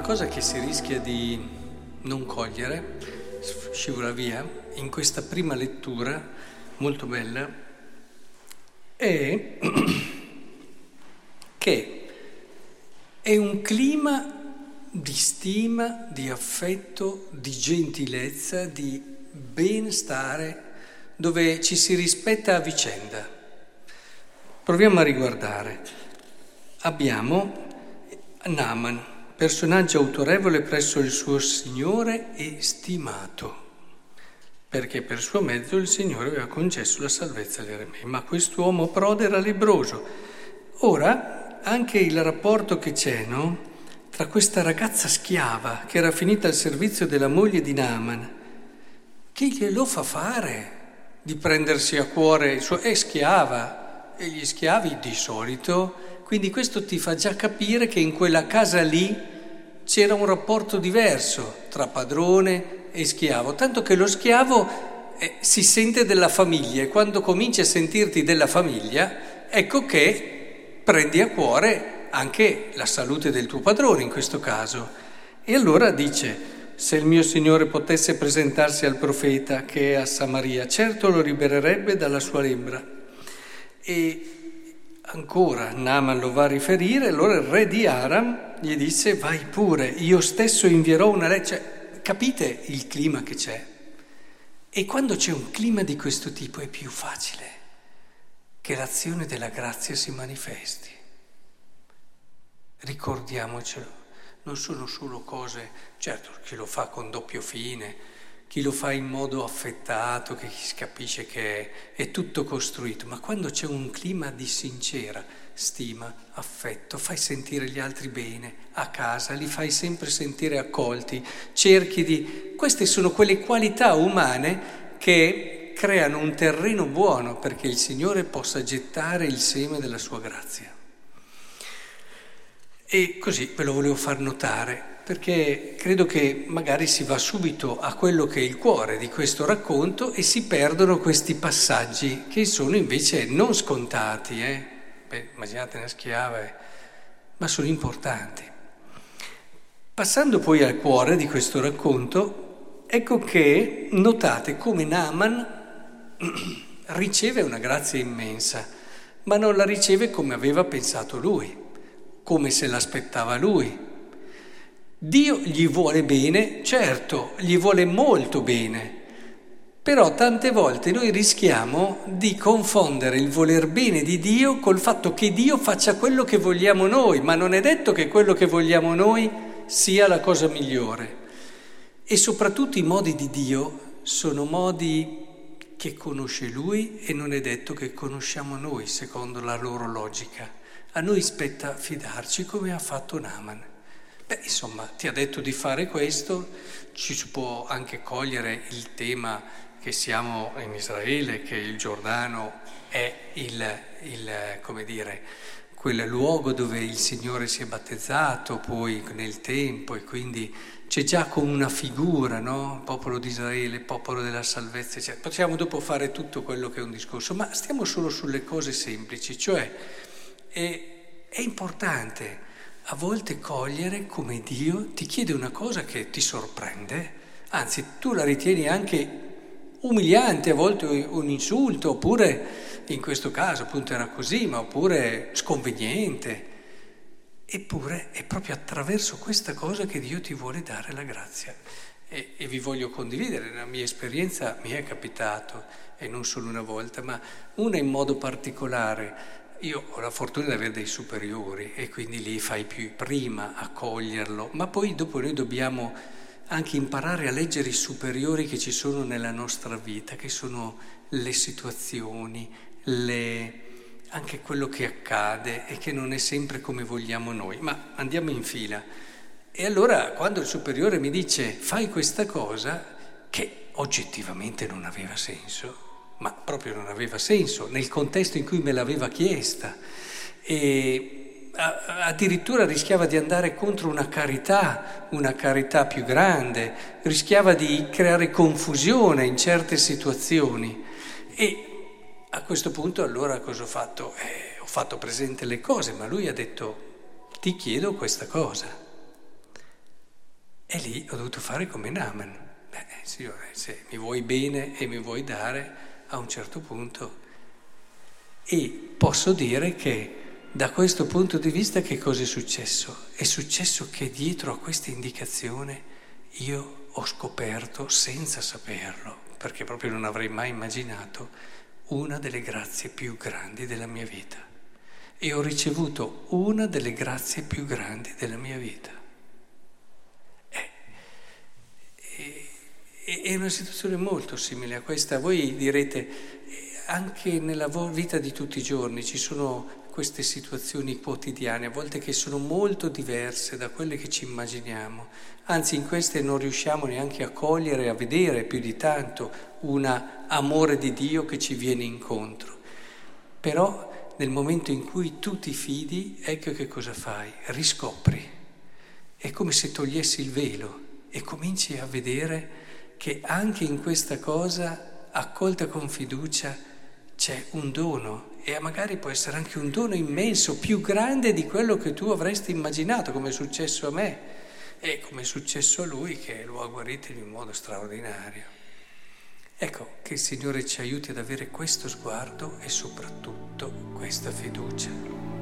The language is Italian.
cosa che si rischia di non cogliere, scivola via, in questa prima lettura molto bella, è che è un clima di stima, di affetto, di gentilezza, di benstare, dove ci si rispetta a vicenda. Proviamo a riguardare. Abbiamo Naaman, personaggio autorevole presso il suo Signore e stimato, perché per suo mezzo il Signore aveva concesso la salvezza agli eremei. Ma quest'uomo prode era lebroso. Ora, anche il rapporto che c'è, no? Tra questa ragazza schiava che era finita al servizio della moglie di Naaman, chi glielo fa fare di prendersi a cuore il suo... è schiava, e gli schiavi di solito quindi questo ti fa già capire che in quella casa lì c'era un rapporto diverso tra padrone e schiavo, tanto che lo schiavo eh, si sente della famiglia e quando cominci a sentirti della famiglia, ecco che prendi a cuore anche la salute del tuo padrone in questo caso. E allora dice, se il mio Signore potesse presentarsi al profeta che è a Samaria, certo lo libererebbe dalla sua lembra. E Ancora Naaman lo va a riferire, allora il re di Aram gli disse vai pure, io stesso invierò una legge. Cioè, capite il clima che c'è? E quando c'è un clima di questo tipo è più facile che l'azione della grazia si manifesti. Ricordiamocelo, non sono solo cose, certo chi lo fa con doppio fine, chi lo fa in modo affettato, che si capisce che è, è tutto costruito, ma quando c'è un clima di sincera stima, affetto, fai sentire gli altri bene a casa, li fai sempre sentire accolti, cerchi di... Queste sono quelle qualità umane che creano un terreno buono perché il Signore possa gettare il seme della sua grazia. E così ve lo volevo far notare perché credo che magari si va subito a quello che è il cuore di questo racconto e si perdono questi passaggi che sono invece non scontati. Eh? Beh, immaginate una schiava, eh? ma sono importanti. Passando poi al cuore di questo racconto, ecco che notate come Naaman riceve una grazia immensa, ma non la riceve come aveva pensato lui, come se l'aspettava lui Dio gli vuole bene, certo, gli vuole molto bene, però tante volte noi rischiamo di confondere il voler bene di Dio col fatto che Dio faccia quello che vogliamo noi, ma non è detto che quello che vogliamo noi sia la cosa migliore. E soprattutto i modi di Dio sono modi che conosce Lui e non è detto che conosciamo noi secondo la loro logica. A noi spetta fidarci come ha fatto Naaman. Beh, insomma, ti ha detto di fare questo, ci si può anche cogliere il tema che siamo in Israele, che il Giordano è il, il come dire, quel luogo dove il Signore si è battezzato poi nel tempo e quindi c'è già come una figura, no? Popolo di Israele, popolo della salvezza, eccetera. Possiamo dopo fare tutto quello che è un discorso, ma stiamo solo sulle cose semplici, cioè è, è importante a volte cogliere come Dio ti chiede una cosa che ti sorprende, anzi tu la ritieni anche umiliante, a volte un insulto, oppure in questo caso appunto era così, ma oppure sconveniente. Eppure è proprio attraverso questa cosa che Dio ti vuole dare la grazia. E, e vi voglio condividere, la mia esperienza mi è capitato, e non solo una volta, ma una in modo particolare io ho la fortuna di avere dei superiori e quindi lì fai più prima a coglierlo, ma poi dopo noi dobbiamo anche imparare a leggere i superiori che ci sono nella nostra vita, che sono le situazioni, le, anche quello che accade e che non è sempre come vogliamo noi. Ma andiamo in fila. E allora quando il superiore mi dice fai questa cosa, che oggettivamente non aveva senso, ma proprio non aveva senso nel contesto in cui me l'aveva chiesta e addirittura rischiava di andare contro una carità, una carità più grande, rischiava di creare confusione in certe situazioni e a questo punto allora cosa ho fatto? Eh, ho fatto presente le cose, ma lui ha detto ti chiedo questa cosa. E lì ho dovuto fare come Naman. Beh, Signore, se mi vuoi bene e mi vuoi dare, a un certo punto. E posso dire che da questo punto di vista che cosa è successo? È successo che dietro a questa indicazione io ho scoperto, senza saperlo, perché proprio non avrei mai immaginato, una delle grazie più grandi della mia vita. E ho ricevuto una delle grazie più grandi della mia vita. È, è, una situazione molto simile a questa. Voi direte, anche nella vita di tutti i giorni ci sono queste situazioni quotidiane, a volte che sono molto diverse da quelle che ci immaginiamo. Anzi, in queste non riusciamo neanche a cogliere, a vedere più di tanto un amore di Dio che ci viene incontro. Però nel momento in cui tu ti fidi, ecco che cosa fai? Riscopri. È come se togliessi il velo e cominci a vedere che anche in questa cosa, accolta con fiducia, c'è un dono e magari può essere anche un dono immenso, più grande di quello che tu avresti immaginato, come è successo a me e come è successo a lui che lo ha guarito in un modo straordinario. Ecco, che il Signore ci aiuti ad avere questo sguardo e soprattutto questa fiducia.